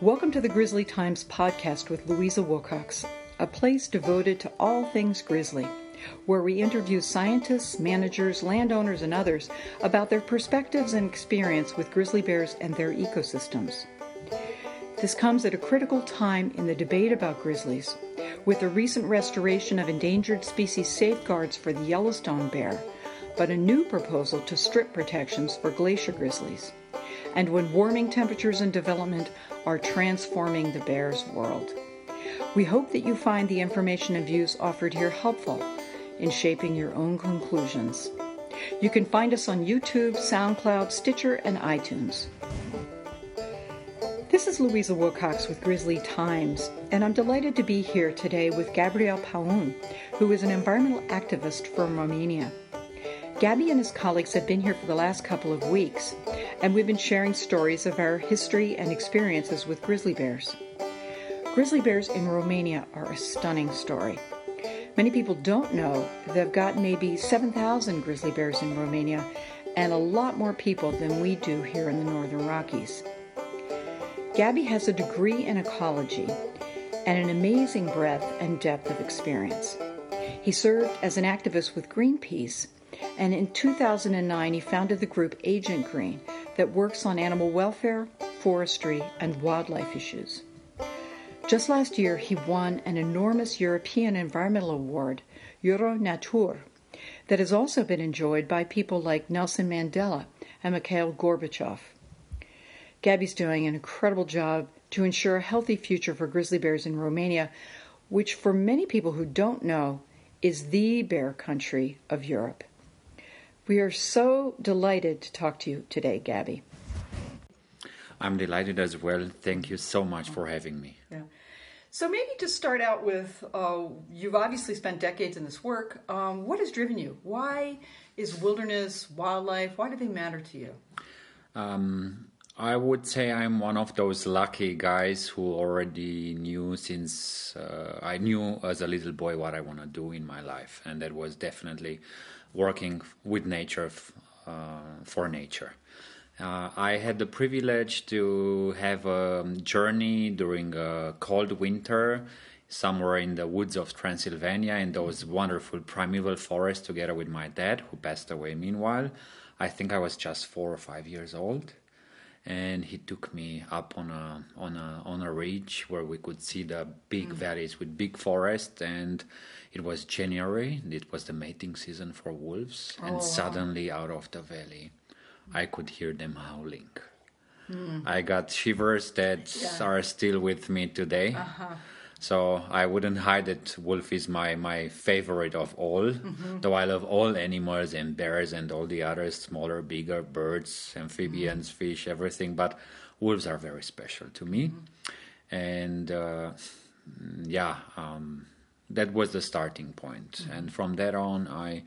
Welcome to the Grizzly Times podcast with Louisa Wilcox, a place devoted to all things grizzly, where we interview scientists, managers, landowners, and others about their perspectives and experience with grizzly bears and their ecosystems. This comes at a critical time in the debate about grizzlies, with the recent restoration of endangered species safeguards for the Yellowstone bear, but a new proposal to strip protections for glacier grizzlies and when warming temperatures and development are transforming the bear's world. We hope that you find the information and views offered here helpful in shaping your own conclusions. You can find us on YouTube, SoundCloud, Stitcher, and iTunes. This is Louisa Wilcox with Grizzly Times, and I'm delighted to be here today with Gabriel Paun, who is an environmental activist from Romania. Gabby and his colleagues have been here for the last couple of weeks, and we've been sharing stories of our history and experiences with grizzly bears. Grizzly bears in Romania are a stunning story. Many people don't know they've got maybe 7,000 grizzly bears in Romania and a lot more people than we do here in the Northern Rockies. Gabby has a degree in ecology and an amazing breadth and depth of experience. He served as an activist with Greenpeace and in 2009 he founded the group Agent Green that works on animal welfare, forestry, and wildlife issues. Just last year, he won an enormous European Environmental Award, EuroNatur, that has also been enjoyed by people like Nelson Mandela and Mikhail Gorbachev. Gabby's doing an incredible job to ensure a healthy future for grizzly bears in Romania, which, for many people who don't know, is the bear country of Europe. We are so delighted to talk to you today, Gabby. I'm delighted as well. Thank you so much for having me. Yeah. So, maybe to start out with, uh, you've obviously spent decades in this work. Um, what has driven you? Why is wilderness, wildlife, why do they matter to you? Um, I would say I'm one of those lucky guys who already knew since uh, I knew as a little boy what I want to do in my life, and that was definitely working with nature uh, for nature. Uh, I had the privilege to have a journey during a cold winter somewhere in the woods of Transylvania in those wonderful primeval forests together with my dad, who passed away meanwhile. I think I was just four or five years old. And he took me up on a on a on a ridge where we could see the big mm. valleys with big forests and it was January, it was the mating season for wolves, oh, and suddenly out of the valley, I could hear them howling. Mm. I got shivers that yeah. are still with me today. Uh-huh. So I wouldn't hide that wolf is my, my favorite of all, mm-hmm. though I love all animals and bears and all the other smaller, bigger birds, amphibians, mm-hmm. fish, everything. But wolves are very special to me. Mm-hmm. And uh, yeah, um, that was the starting point. Mm-hmm. and from that on i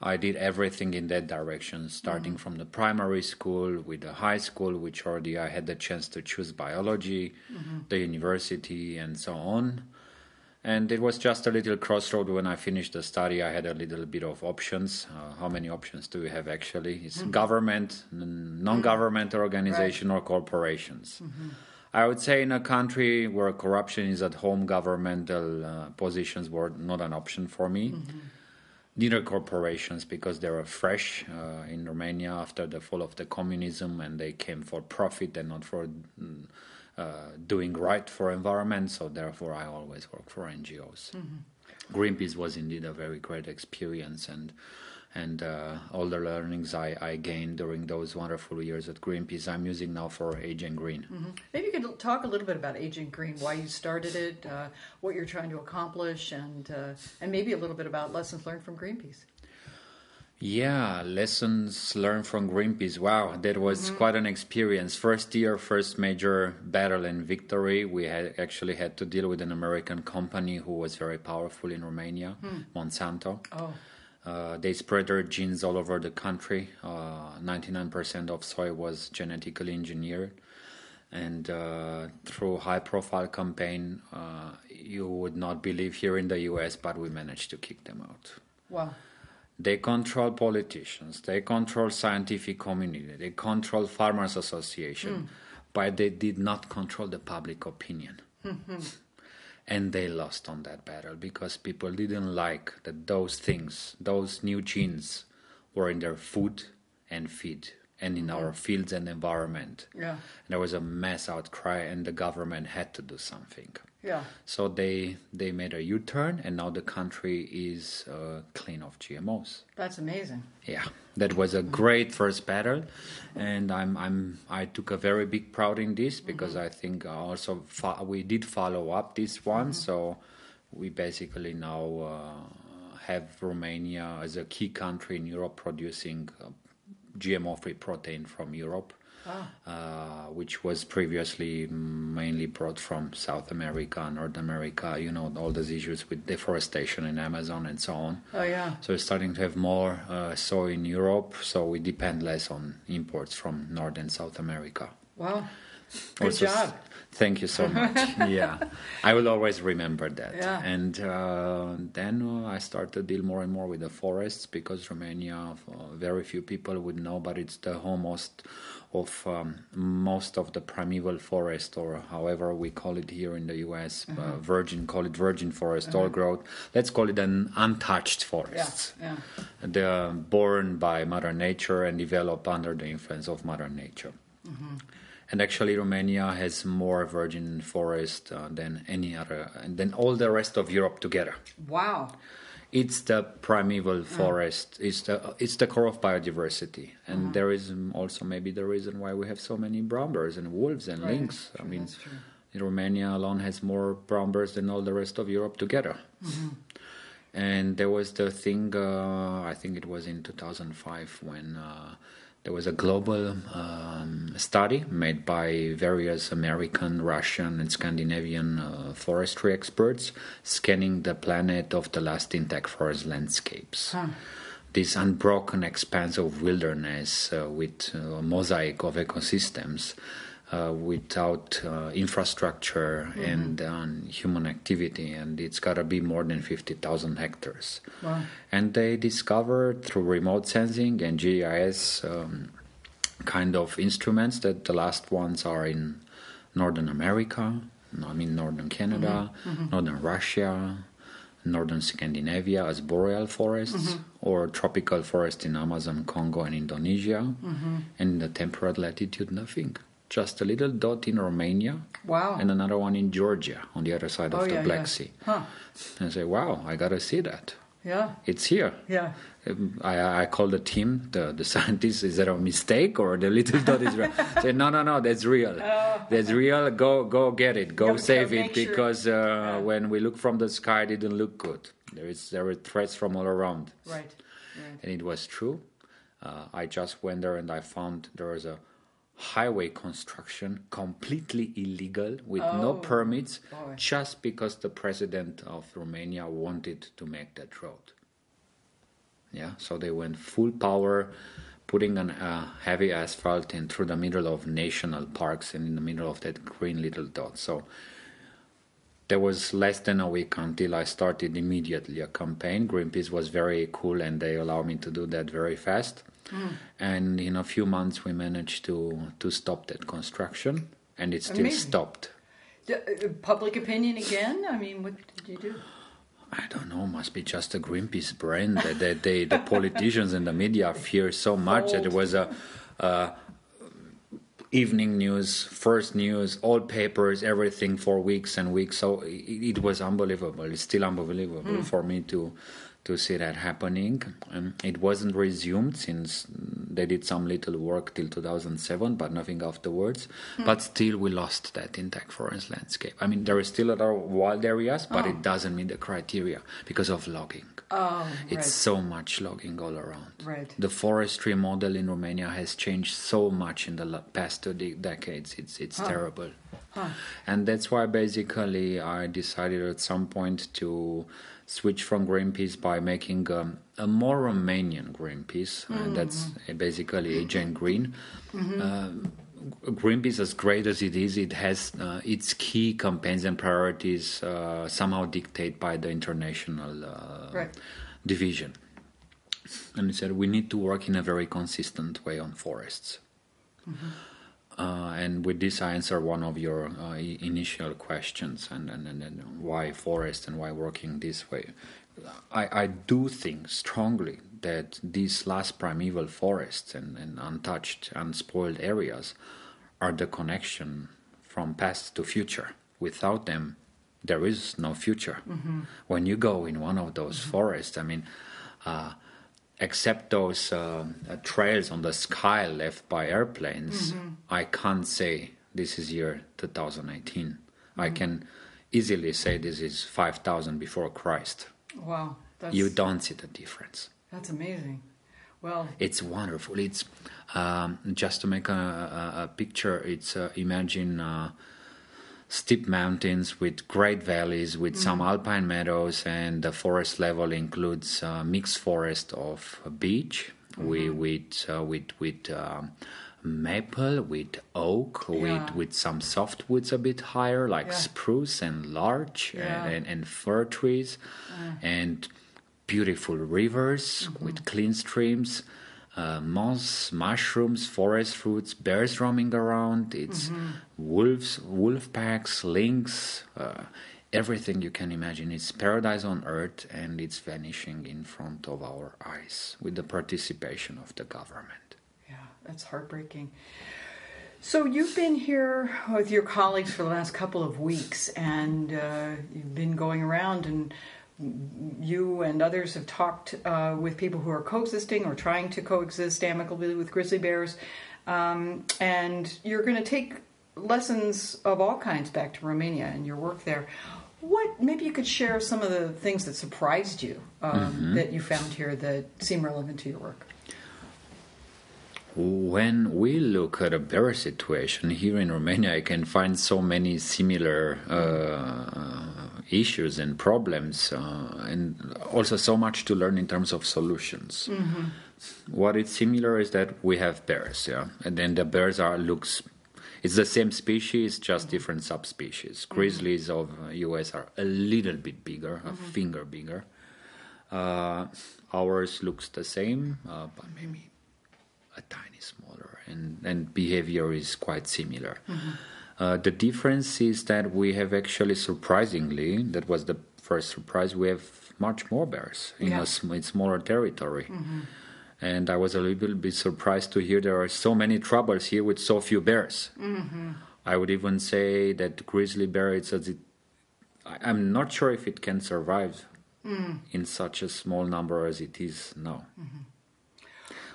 i did everything in that direction starting mm-hmm. from the primary school with the high school which already i had the chance to choose biology mm-hmm. the university and so on and it was just a little crossroad when i finished the study i had a little bit of options uh, how many options do we have actually it's mm-hmm. government non-government mm-hmm. organization right. or corporations mm-hmm. I would say in a country where corruption is at home, governmental uh, positions were not an option for me. Mm-hmm. Neither corporations, because they were fresh uh, in Romania after the fall of the communism, and they came for profit and not for uh, doing right for environment. So therefore, I always work for NGOs. Mm-hmm. Greenpeace was indeed a very great experience, and and uh, all the learnings I, I, gained during those wonderful years at Greenpeace, I'm using now for Agent Green. Mm-hmm. Maybe you could talk a little bit about Agent Green, why you started it, uh, what you're trying to accomplish, and uh, and maybe a little bit about lessons learned from Greenpeace. Yeah, lessons learned from Greenpeace. Wow, that was mm-hmm. quite an experience. First year, first major battle and victory. We had actually had to deal with an American company who was very powerful in Romania, mm. Monsanto. Oh. Uh, they spread their genes all over the country. Uh, 99% of soy was genetically engineered. And uh, through high profile campaign, uh, you would not believe here in the US, but we managed to kick them out. Wow. They control politicians, they control scientific community, they control farmers association. Mm but they did not control the public opinion. And they lost on that battle because people didn't like that those things, those new genes, were in their food and feed and in our mm-hmm. fields and environment. Yeah. And there was a mass outcry, and the government had to do something. Yeah. So they they made a U-turn, and now the country is uh, clean of GMOs. That's amazing. Yeah, that was a great first battle, and I'm I'm I took a very big proud in this because I think also fo- we did follow up this one, so we basically now uh, have Romania as a key country in Europe producing uh, GMO-free protein from Europe. Uh, which was previously mainly brought from South America, North America, you know, all those issues with deforestation in Amazon and so on. Oh yeah. So we're starting to have more uh, soy in Europe, so we depend less on imports from North and South America. Wow. Good Also, job. Thank you so much. yeah, I will always remember that. Yeah. And uh, then uh, I started to deal more and more with the forests because Romania, uh, very few people would know, but it's the home most of um, most of the primeval forest, or however we call it here in the U.S. Uh-huh. Uh, virgin, call it virgin forest, all growth. Let's call it an untouched Yeah. forest. Yeah. They're born by Mother Nature and develop under the influence of Mother Nature. And actually, Romania has more virgin forest uh, than any other, and than all the rest of Europe together. Wow. It's the primeval forest. It's the it's the core of biodiversity, and there is um, also maybe the reason why we have so many brown bears and wolves and Right. lynx. I mean. Romania alone has more brown bears than all the rest of Europe together. And there was the thing, uh, I think it was in 2005 when uh, there was a global um, study made by various American, Russian, and Scandinavian uh, forestry experts scanning the planet of the last intact forest landscapes. This unbroken expanse of wilderness uh, with a mosaic of ecosystems uh, without uh, infrastructure and um, human activity, and it's got to be more than 50,000 hectares. Wow. And they discovered through remote sensing and GIS um, kind of instruments that the last ones are in Northern America, I mean Northern Canada, Northern Russia, Northern Scandinavia as boreal forests, or tropical forest in Amazon, Congo, and Indonesia, and in the temperate latitude, nothing. Just a little dot in Romania, Wow. and another one in Georgia on the other side oh of the yeah. Black yeah. Sea. Huh. And I say, wow, I gotta see that. Yeah. It's here. Yeah. Um, I, I call the team, the, the scientists, is that a mistake or the little dot is real? Say, no, no, no, that's real. That's real. Go go get it. Go save it sure- because uh, when we look from the sky, it didn't look good. There is there were threats from all around, Right. Right. and it was true. Uh, I just went there and I found there was a highway construction completely illegal with no Oh, permits boy. just because the president of Romania wanted to make that road. Yeah, so they went full power, putting an uh, heavy asphalt in through the middle of national parks and in the middle of that green little dot. So there was less than a week until I started immediately a campaign. Greenpeace was very cool and they allowed me to do that very fast. And in a few months, we managed to to stop that construction, and it still Amazing. stopped. D- uh, public opinion again? I mean, what did you do? I don't know. Must be just a Greenpeace brand that they, they, the politicians and the media fear so much that it was a, uh evening news, first news, all papers, everything for weeks and weeks. So it, it was unbelievable. It's still unbelievable for me to to see that happening. Um, it wasn't resumed since they did some little work till 2007, but nothing afterwards. But still, we lost that intact forest landscape. I mean, there is still other wild areas, but it doesn't meet the criteria because of logging. Oh, It's right. so much logging all around. Right. The forestry model in Romania has changed so much in the past two de- decades. It's it's terrible. And that's why basically I decided at some point to switch from Greenpeace by making um, a more Romanian Greenpeace. And that's basically Agent Green. Um, Greenpeace, as great as it is, it has uh, its key campaigns and priorities uh, somehow dictated by the international uh, Right. division. And he said we need to work in a very consistent way on forests. Uh, and with this, I answer one of your uh, initial questions and, and, and, and, why forest and why working this way. I, I do think strongly that these last primeval forests and, and untouched, unspoiled areas are the connection from past to future. Without them, there is no future. Mm-hmm. When you go in one of those mm-hmm. forests, I mean, uh, except those uh, trails on the sky left by airplanes, mm-hmm. I can't say this is year 2018. Mm-hmm. I can easily say this is 5000 before Christ. Wow. That's, you don't see the difference. That's amazing. Well, it's wonderful. It's um, just to make a, a, a picture. It's uh, imagine uh, steep mountains with great valleys with mm. some alpine meadows and the forest level includes a mixed forest of beech mm-hmm. with with uh, with, with um, maple with oak yeah. with with some softwoods a bit higher like yeah. spruce and larch yeah. and, and, and, fir trees and beautiful rivers mm-hmm. with clean streams uh, moss, mushrooms, forest fruits, bears roaming around. It's mm-hmm. wolves, wolf packs, lynx, uh, everything you can imagine. It's paradise on earth, and it's vanishing in front of our eyes with the participation of the government. Yeah, that's heartbreaking. So you've been here with your colleagues for the last couple of weeks, and uh, you've been going around and you and others have talked uh, with people who are coexisting or trying to coexist amicably with grizzly bears, um, and you're going to take lessons of all kinds back to Romania and your work there. What maybe you could share some of the things that surprised you um, mm-hmm. that you found here that seem relevant to your work. When we look at a bear situation here in Romania, I can find so many similar uh, issues and problems, uh, and also so much to learn in terms of solutions. Mm-hmm. What is similar is that we have bears, yeah, and then the bears are looks. It's the same species, just mm-hmm. different subspecies. Mm-hmm. Grizzlies of U.S. are a little bit bigger, a mm-hmm. finger bigger. Uh, ours looks the same, uh, but maybe a tiny smaller, and and behavior is quite similar. Mm-hmm. Uh, the difference is that we have actually surprisingly, that was the first surprise, we have much more bears in yeah. a sm- smaller territory. Mm-hmm. And I was a little bit surprised to hear there are so many troubles here with so few bears. Mm-hmm. I would even say that grizzly bear—it's—I am not sure if it can survive mm. in such a small number as it is now. Mm-hmm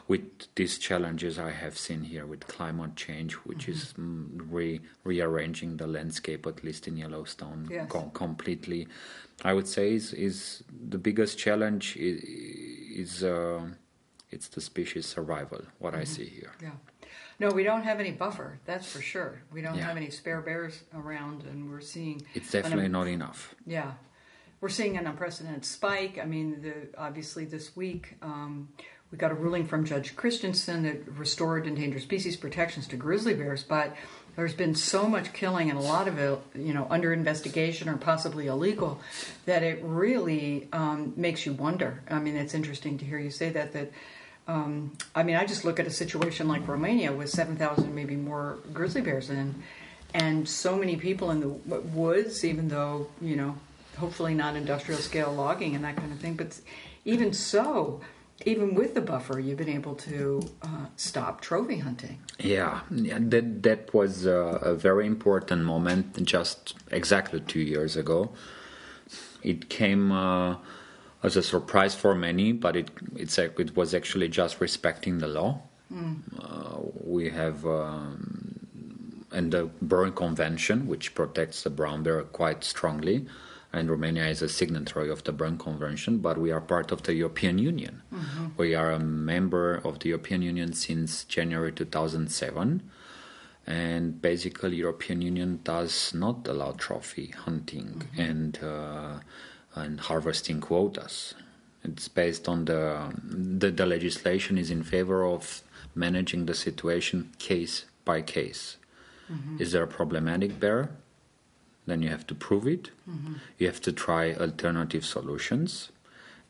with these challenges I have seen here with climate change, which mm-hmm. is re- rearranging the landscape, at least in Yellowstone, yes. com- completely. I would say is, is the biggest challenge is, is uh, it's the species survival. What mm-hmm. I see here. Yeah. No, we don't have any buffer. That's for sure. We don't yeah. have any spare bears around, and we're seeing. It's definitely not enough. Yeah, we're seeing an unprecedented spike. I mean, the, obviously this week um, we got a ruling from Judge Christensen that restored endangered species protections to grizzly bears, but there's been so much killing and a lot of it, you know, under investigation or possibly illegal, that it really um, makes you wonder. I mean, it's interesting to hear you say that. That um, I mean, I just look at a situation like Romania with 7,000 maybe more grizzly bears in, and so many people in the woods, even though you know, hopefully not industrial scale logging and that kind of thing, but even so even with the buffer, you've been able to uh, stop trophy hunting. Yeah, yeah that that was a, a, very important moment. Just exactly two years ago, it came uh, as a surprise for many, but it it's it was actually just respecting the law. Mm. Uh, we have. Um, and the Berne Convention, which protects the brown bear quite strongly, and Romania is a signatory of the Berne Convention, but we are part of the European Union. Mm-hmm. We are a member of the European Union since January 2007, and basically, European Union does not allow trophy hunting mm-hmm. and uh, and harvesting quotas. It's based on the, the the legislation is in favor of managing the situation case by case. Mm-hmm. Is there a problematic bear? Then you have to prove it. Mm-hmm. You have to try alternative solutions.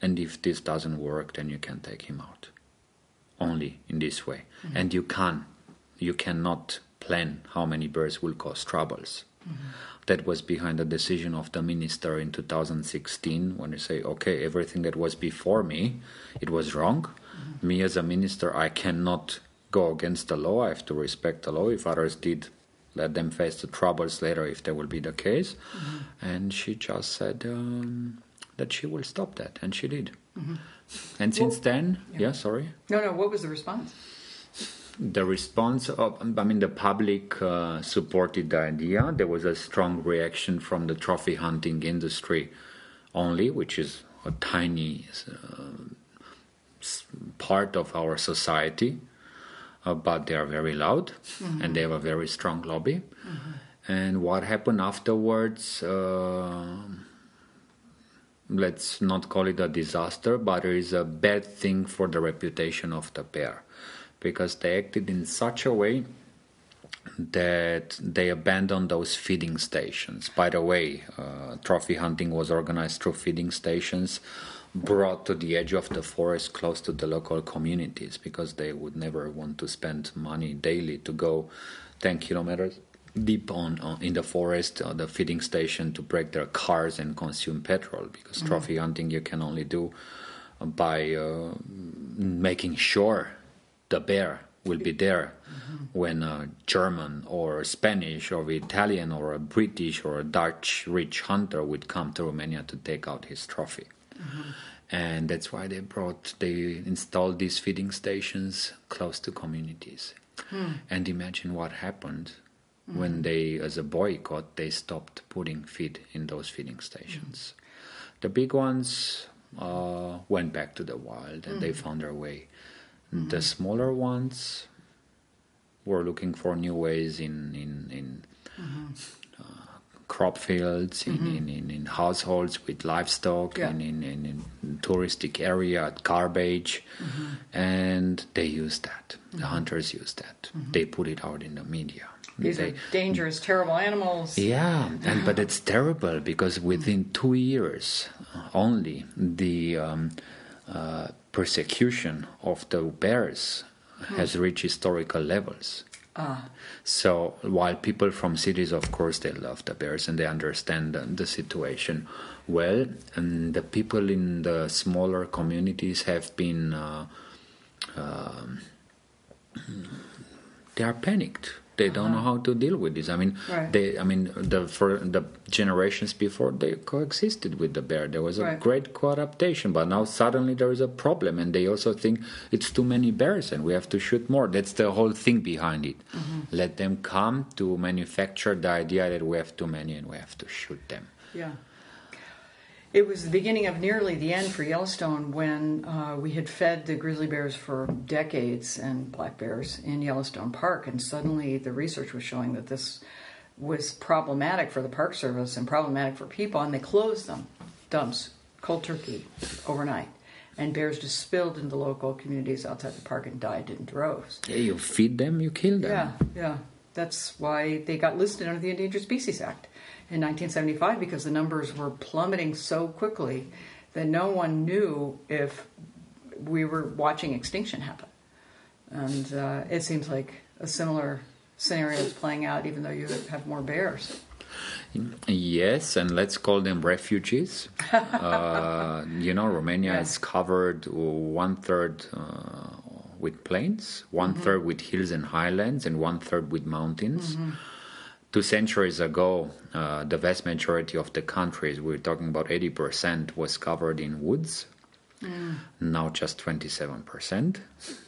And if this doesn't work, then you can take him out. Only in this way. Mm-hmm. And you can. You cannot plan how many birds will cause troubles. Mm-hmm. That was behind the decision of the minister in 2016 when they say, okay, everything that was before me, it was wrong. Mm-hmm. Me as a minister, I cannot go against the law. I have to respect the law. If others did, let them face the troubles later if that will be the case. Mm-hmm. And she just said um, that she will stop that, and she did. Mm-hmm. And since well, then, yeah. yeah, sorry. No, no. What was the response? the response of, I mean, the public uh, supported the idea. There was a strong reaction from the trophy hunting industry only, which is a tiny uh, part of our society, uh, but they are very loud mm-hmm. and they have a very strong lobby. Mm-hmm. And what happened afterwards? Uh, let's not call it a disaster, but it is a bad thing for the reputation of the bear because they acted in such a way that they abandoned those feeding stations. By the way, uh, trophy hunting was organized through feeding stations brought to the edge of the forest close to the local communities because they would never want to spend money daily to go 10 kilometers deep on, on in the forest or the feeding station to break their cars and consume petrol because mm-hmm. trophy hunting you can only do by uh, making sure the bear will be there mm-hmm. when a German or Spanish or Italian or a British or a Dutch rich hunter would come to Romania to take out his trophy. Mm-hmm. And that's why they brought, they installed these feeding stations close to communities. Mm. And imagine what happened mm-hmm. when they, as a boycott, they stopped putting feed in those feeding stations. The big ones uh, went back to the wild and they mm. found their way Mm-hmm. The smaller ones were looking for new ways in in in mm-hmm. uh, crop fields, in, mm-hmm. in, in, in, households with livestock, yeah. in, in, in, touristic area, garbage, mm-hmm. and they use that. The mm-hmm. hunters use that. Mm-hmm. They put it out in the media. These they, are dangerous, terrible animals. Yeah, and but it's terrible because within two years only, the um, uh, persecution of the bears hmm. has reached historical levels. Ah. So while people from cities, of course, they love the bears and they understand the, situation well, and the people in the smaller communities have been, uh, uh, they are panicked they don't uh-huh. know how to deal with this. I mean, right. they. I mean, the for the generations before they coexisted with the bear. There was a right. great co-adaptation, but now suddenly there is a problem, and they also think it's too many bears and we have to shoot more. That's the whole thing behind it. Mm-hmm. Let them come to manufacture the idea that we have too many and we have to shoot them. Yeah it was the beginning of nearly the end for Yellowstone when uh, we had fed the grizzly bears for decades and black bears in Yellowstone Park, and suddenly the research was showing that this was problematic for the Park Service and problematic for people, and they closed them, dumps, cold turkey, overnight. And bears just spilled into local communities outside the park and died in droves. Yeah, you feed them, you kill them. Yeah, yeah. That's why they got listed under the Endangered Species Act in 1975 because the numbers were plummeting so quickly that no one knew if we were watching extinction happen. And uh, it seems like a similar scenario is playing out, even though you have more bears. Yes, and let's call them refugees. uh, you know, Romania is covered one third uh, with plains, one third with hills and highlands, and one third with mountains. Two centuries ago, uh, the vast majority of the countries, we're talking about 80%, was covered in woods. Now just 27%.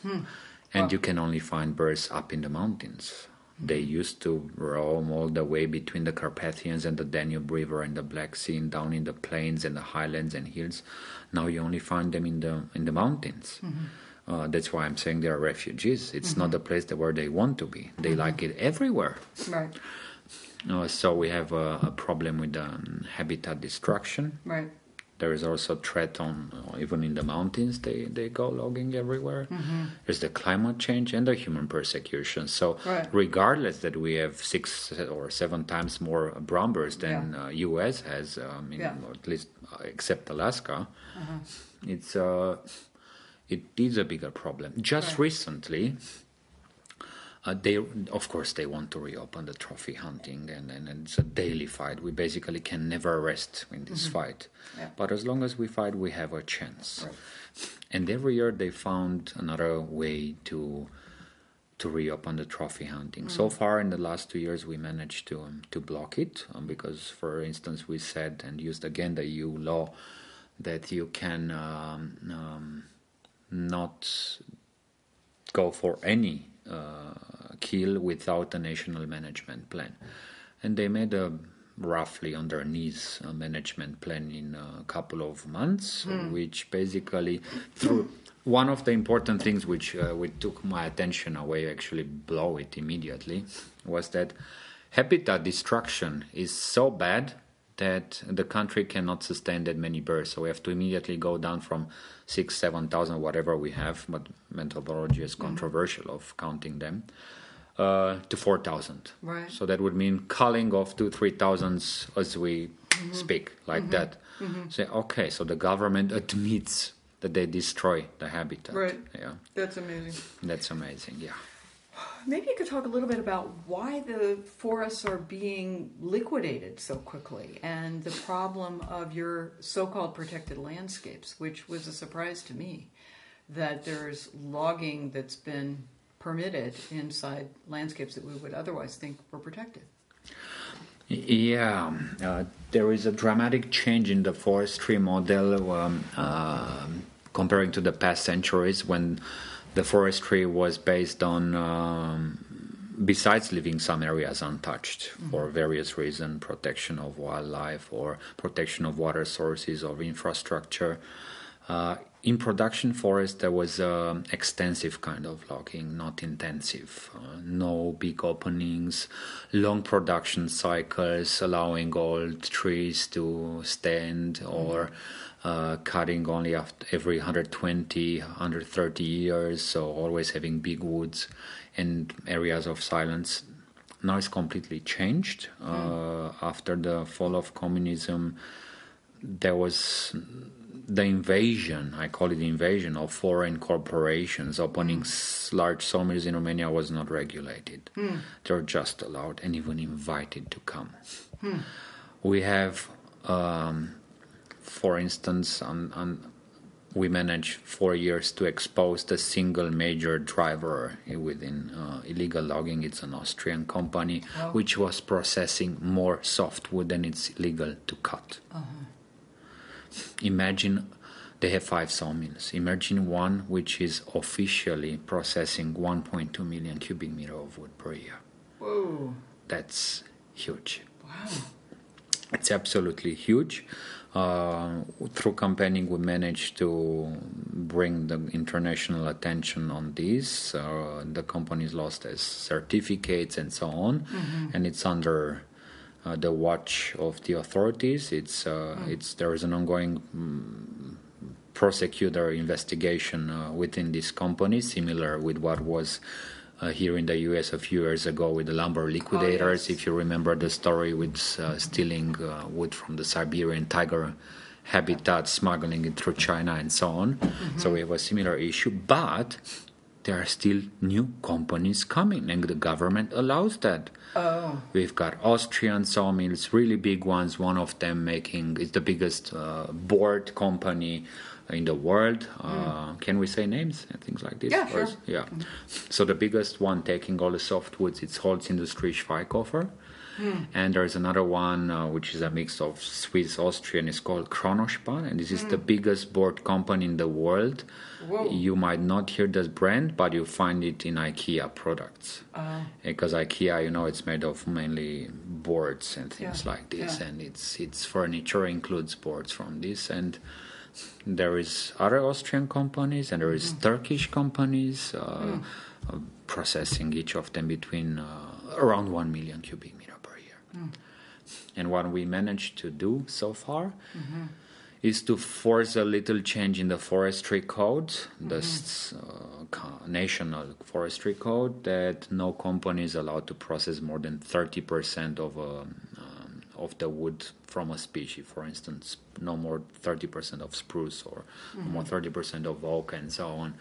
Mm. And you can only find birds up in the mountains. They used to roam all the way between the Carpathians and the Danube River and the Black Sea and down in the plains and the highlands and hills. Now you only find them in the in the mountains. Mm-hmm. Uh, that's why I'm saying they are refugees. It's mm-hmm. not the place where they want to be. They mm-hmm. like it everywhere. Right. Uh, so we have a, a problem with um, habitat destruction. Right. There is also threat on uh, even in the mountains. They they go logging everywhere. Mm-hmm. There's the climate change and the human persecution. So right. regardless that we have six or seven times more brown bears than yeah. uh, U.S. has, um, in, yeah. at least uh, except Alaska, uh-huh. it's uh, it is a bigger problem. Just right. recently uh, they, of course, they want to reopen the trophy hunting, and, and, and it's a daily fight. We basically can never rest in this fight. Yeah. But as long as we fight, we have a chance. Right. And every year they found another way to to reopen the trophy hunting. So far, in the last two years, we managed to um, to block it um, because, for instance, we said and used again the EU law that you can um, um, not go for any uh, kill without a national management plan. And they made a roughly on their knees a management plan in a couple of months, which basically through one of the important things which uh, which took my attention away, actually blow it immediately, was that habitat destruction is so bad that the country cannot sustain that many birds. So we have to immediately go down from six, seven thousand, whatever we have, but methodology is mm. controversial of counting them, uh, to four thousand. Right. So that would mean culling of two, three thousands as we mm-hmm. speak, like mm-hmm. that. Mm-hmm. Say, okay, so the government admits that they destroy the habitat. Right. Yeah, That's amazing. that's amazing. Yeah. Maybe you could talk a little bit about why the forests are being liquidated so quickly and the problem of your so called protected landscapes, which was a surprise to me that there's logging that's been permitted inside landscapes that we would otherwise think were protected. Yeah, uh, there is a dramatic change in the forestry model um, uh, comparing to the past centuries when the forestry was based on, um, besides leaving some areas untouched for various reasons, protection of wildlife or protection of water sources or infrastructure. Uh, in production forest, there was um, extensive kind of logging, not intensive. Uh, no big openings, long production cycles, allowing old trees to stand or uh, cutting only after every 120, 130 years. So always having big woods and areas of silence. Now it's completely changed. Uh, after the fall of communism, there was the invasion, I call it invasion, of foreign corporations opening s large sawmills in Romania was not regulated. They were just allowed and even invited to come. We have, um, for instance, on, on, we managed four years to expose the single major driver within uh, illegal logging. It's an Austrian company which was processing more softwood than it's legal to cut imagine they have five sawmills. Imagine one which is officially processing 1.2 million cubic meter of wood per year. Whoa. That's huge. Wow. It's absolutely huge. Uh, through campaigning, we managed to bring the international attention on this. Uh, the companies lost their certificates and so on, and it's under uh, the watch of the authorities. It's uh, it's there is an ongoing mm, prosecutor investigation uh, within this company, similar with what was. Uh, here in the U.S. a few years ago with the lumber liquidators, yes. if you remember the story with uh, stealing uh, wood from the Siberian tiger habitat, smuggling it through China, and so on. So we have a similar issue, but there are still new companies coming, and the government allows that. Oh. We've got Austrian sawmills, really big ones. One of them making is the biggest uh, board company in the world. Uh, Can we say names and things like this? Yeah, sure. is- yeah. So the biggest one taking all the softwoods, it's Holzindustrie Schweighofer. And there's another one uh, which is a mix of Swiss Austrian. It's called Kronospan, and this is the biggest board company in the world. Whoa. You might not hear this brand, but you find it in IKEA products. Because IKEA, you know, it's made of mainly boards and things Yeah, like this, yeah. and it's its furniture includes boards from this and there is other Austrian companies and there is Mm. Turkish companies uh, uh, processing each of them between uh, around 1 million cubic meter per year. Mm. And what we managed to do so far Mm-hmm. is to force a little change in the forestry code, the Mm-hmm. s- uh, national forestry code, that no company is allowed to process more than 30% of a, um, of the wood from a species. For instance, no more 30% of spruce or no more 30% of oak and so on.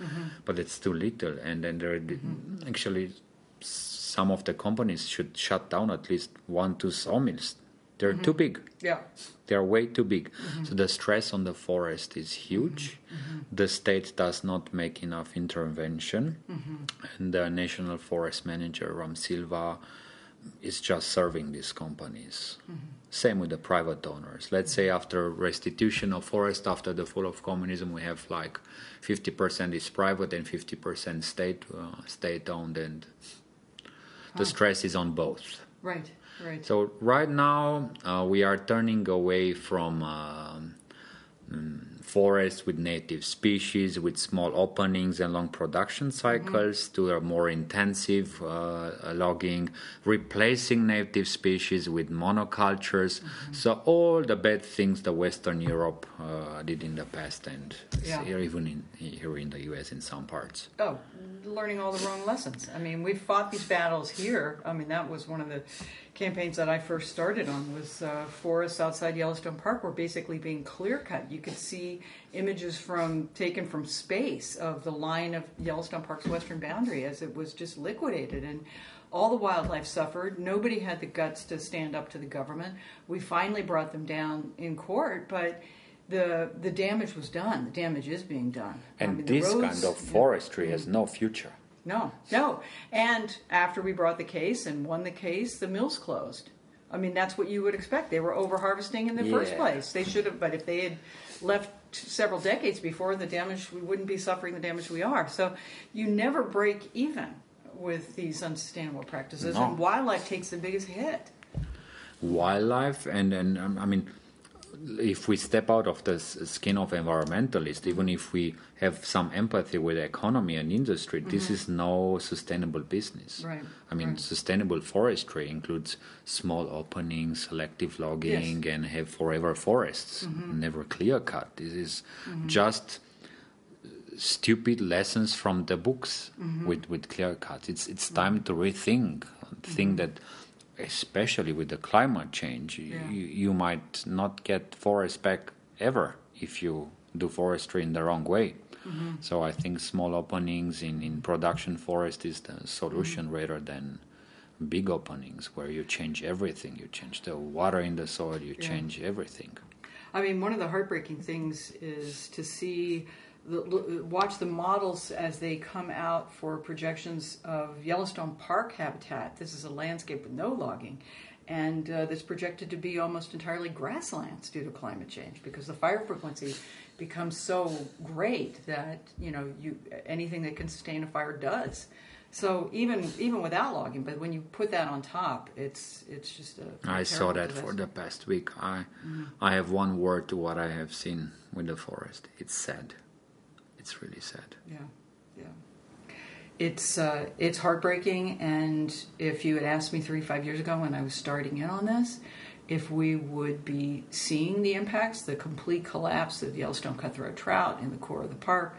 But it's too little. And then there are the- actually some of the companies should shut down at least one, two sawmills. They're mm-hmm. too big. Yeah. They're way too big. Mm-hmm. So the stress on the forest is huge. Mm-hmm. The state does not make enough intervention. Mm-hmm. And the National Forest Manager, Romsilva, is just serving these companies. Mm-hmm. Same with the private owners. Let's say after restitution of forest after the fall of communism, we have like 50% is private and 50% state uh, state owned, and the stress is on both. Right. Right. So right now uh, we are turning away from uh, forests with native species with small openings and long production cycles mm-hmm. to a more intensive uh, logging, replacing native species with monocultures. Mm-hmm. So all the bad things that Western Europe uh, did in the past and yeah. even in, here in the U.S. in some parts. Oh, learning all the wrong lessons. I mean, we've fought these battles here. I mean, that was one of the campaigns that I first started on was uh, forests outside Yellowstone Park were basically being clear cut. You could see images from taken from space of the line of Yellowstone Park's western boundary as it was just liquidated and all the wildlife suffered. Nobody had the guts to stand up to the government. We finally brought them down in court, but the the damage was done. The damage is being done. And I mean, this roads, kind of forestry has no future. No, no. And after we brought the case and won the case, the mills closed. I mean, that's what you would expect. They were over harvesting in the yeah. first place. They should have, but if they had left several decades before, the damage we wouldn't be suffering the damage we are. So you never break even with these unsustainable practices, no. and wildlife takes the biggest hit. Wildlife, and and um, I mean if we step out of the skin of environmentalists, even if we have some empathy with the economy and industry, mm-hmm. this is no sustainable business. Right. I mean, right. sustainable forestry includes small openings, selective logging, yes. and have forever forests, mm-hmm. never clear cut. This is mm-hmm. just stupid lessons from the books mm-hmm. with with clear cuts. It's it's time to rethink, think mm-hmm. that especially with the climate change, yeah. you, you might not get forest back ever if you do forestry in the wrong way. Mm-hmm. So I think small openings in, in production forest is the solution mm-hmm. rather than big openings where you change everything. You change the water in the soil, you yeah. change everything. I mean, one of the heartbreaking things is to see watch the models as they come out for projections of Yellowstone Park habitat. This is a landscape with no logging, and uh, that's projected to be almost entirely grasslands due to climate change because the fire frequency becomes so great that you know you anything that can sustain a fire does. So even even without logging, but when you put that on top, it's it's just a. I saw that disaster. for the past week. I mm-hmm. I have one word to what I have seen with the forest. It's sad it's really sad. Yeah, yeah. It's uh, it's heartbreaking. And if you had asked me three five years ago when I was starting in on this, if we would be seeing the impacts, the complete collapse of Yellowstone cutthroat trout in the core of the park,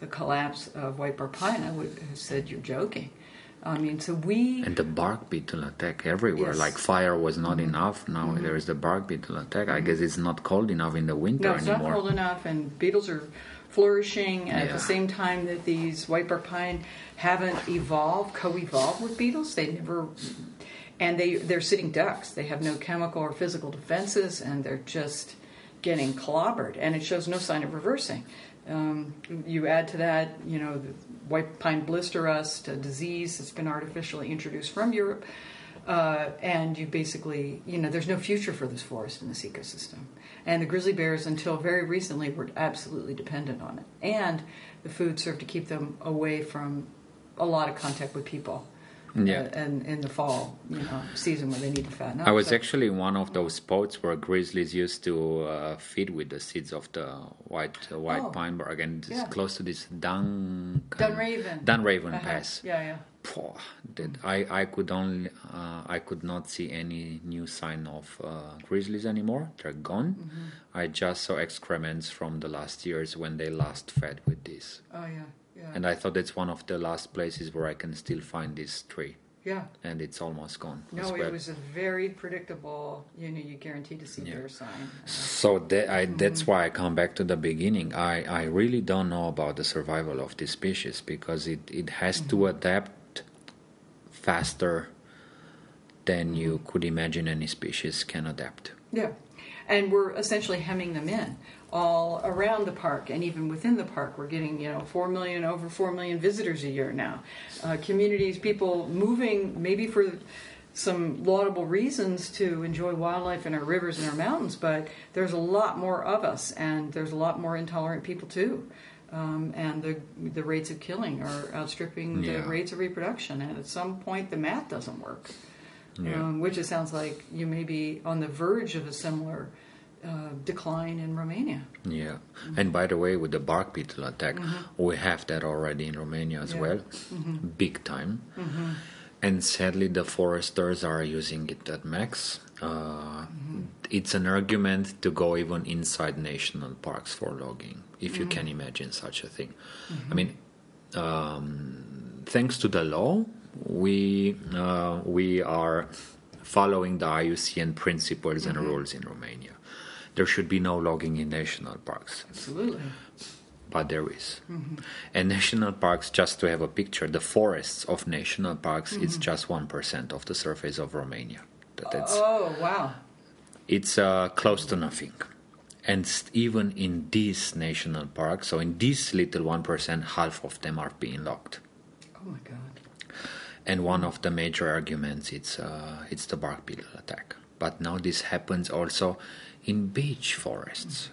the collapse of white bark pine, I would have said you're joking. I mean, so we and the bark beetle attack everywhere. Yes. Like fire was not mm-hmm. enough. Now mm-hmm. there is the bark beetle attack. Mm-hmm. I guess it's not cold enough in the winter no, it's anymore. not cold enough, and beetles are flourishing at yeah. the same time that these white bark pine haven't evolved, co-evolved with beetles. They never, and they they're sitting ducks. They have no chemical or physical defenses, and they're just getting clobbered. And it shows no sign of reversing. Um, you add to that, you know, the white pine blister rust, a disease that's been artificially introduced from Europe. Uh, and you basically, you know, there's no future for this forest in this ecosystem. And the grizzly bears, until very recently, were absolutely dependent on it. And the food served to keep them away from a lot of contact with people. Yeah. Uh, and in the fall, you know, season where they need to fatten up. I was so. actually in one of those spots where grizzlies used to uh, feed with the seeds of the white uh, white oh, pine bark, and it's yeah. close to this Dun Dunraven Dunraven uh-huh. Pass. Yeah, yeah that I, I could only uh, I could not see any new sign of uh, grizzlies anymore. They're gone. Mm-hmm. I just saw excrements from the last years when they last fed with this. Oh yeah, yeah. And I thought it's one of the last places where I can still find this tree. Yeah. And it's almost gone. No, it was a very predictable. You know, you guaranteed to see yeah. sign. So that I, mm-hmm. that's why I come back to the beginning. I, I really don't know about the survival of this species because it, it has mm-hmm. to adapt faster than you could imagine any species can adapt. Yeah. And we're essentially hemming them in all around the park and even within the park. We're getting, you know, 4 million, over 4 million visitors a year now. Uh, communities, people moving maybe for some laudable reasons to enjoy wildlife in our rivers and our mountains, but there's a lot more of us and there's a lot more intolerant people too. Um, and the the rates of killing are outstripping Yeah. the rates of reproduction. And at some point, the math doesn't work Yeah. um, which it sounds like you may be on the verge of a similar uh, decline in Romania. Yeah, and by the way, with the bark beetle attack, we have that already in Romania as Yeah. well, big time. And sadly, the foresters are using it at max. Uh, It's an argument to go even inside national parks for logging, if you can imagine such a thing. I mean, um, thanks to the law, we uh, we are following the IUCN principles and rules in Romania. There should be no logging in national parks, Absolutely. but there is. And national parks, just to have a picture, the forests of national parks, is just one percent of the surface of Romania. That- That's Oh, wow. it's uh, close to nothing. And even in these national parks, so in these little 1%, half of them are being locked. Oh, my God. And one of the major arguments it's uh, it's the bark beetle attack. But now this happens also in beech forests,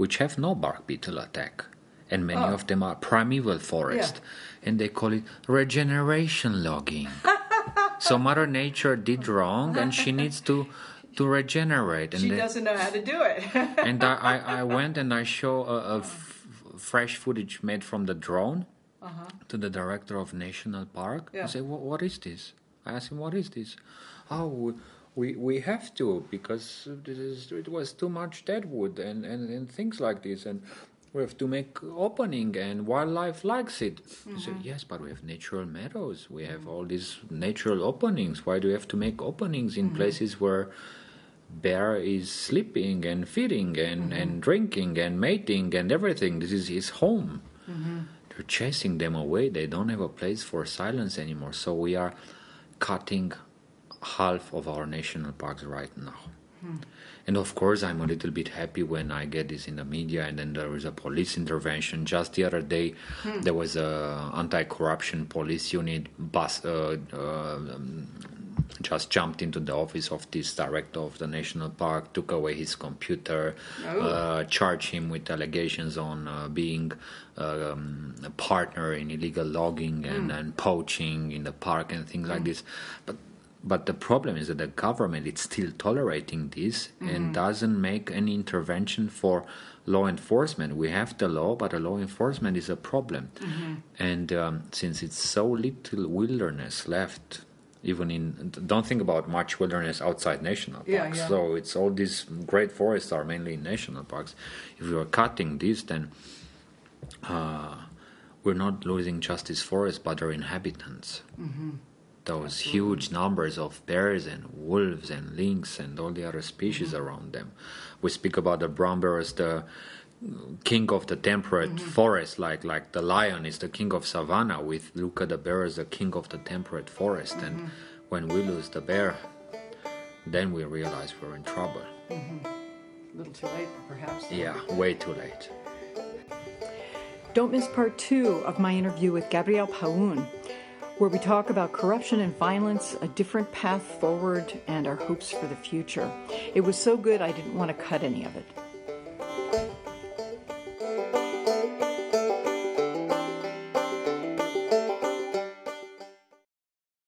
which have no bark beetle attack, and many Oh. of them are primeval forest, and they call it regeneration logging. so Mother Nature did wrong, and she needs to to regenerate. And She doesn't know how to do it. and I, I, I went and I show a, a f- fresh footage made from the drone to the director of national park. Uh-huh. Yeah. I say, what, what is this? I asked him, what is this? Oh, we- we have to because this is, it was too much dead wood and, and, and things like this and. We have to make opening, and wildlife likes it. Mm-hmm. yes, but we have natural meadows. We have all these natural openings. Why do we have to make openings Mm-hmm. in places where bear is sleeping and feeding and, and drinking and mating and everything. This is his home. They're chasing them away. They don't have a place for silence anymore. So we are cutting half of our national parks right now. And of course, I'm a little bit happy when I get this in the media, and then there is a police intervention. Just the other day, there was a anti-corruption police unit bus uh, uh, just jumped into the office of this director of the national park, took away his computer, Oh. uh, charged him with allegations on uh, being um, a partner in illegal logging and, and poaching in the park and things like this. But but the problem is that the government is still tolerating this and doesn't make any intervention for law enforcement. We have the law, but the law enforcement is a problem. And um, since it's so little wilderness left, even in don't think about much wilderness outside national parks. Yeah, yeah. So it's all these great forests are mainly in national parks. If we are cutting this, then uh, we're not losing just these forests, but their inhabitants. Those huge numbers of bears and wolves and lynx and all the other species mm-hmm. around them. We speak about the brown bear as the king of the temperate mm-hmm. forest, like like the lion is the king of savanna. We look at the bear as the king of the temperate forest, and mm-hmm. when we lose the bear, then we realize we're in trouble. A little too late, perhaps. Yeah, way too late. Don't miss part two of my interview with Gabriel Paun, where we talk about corruption and violence, a different path forward, and our hopes for the future. It was so good I didn't want to cut any of it.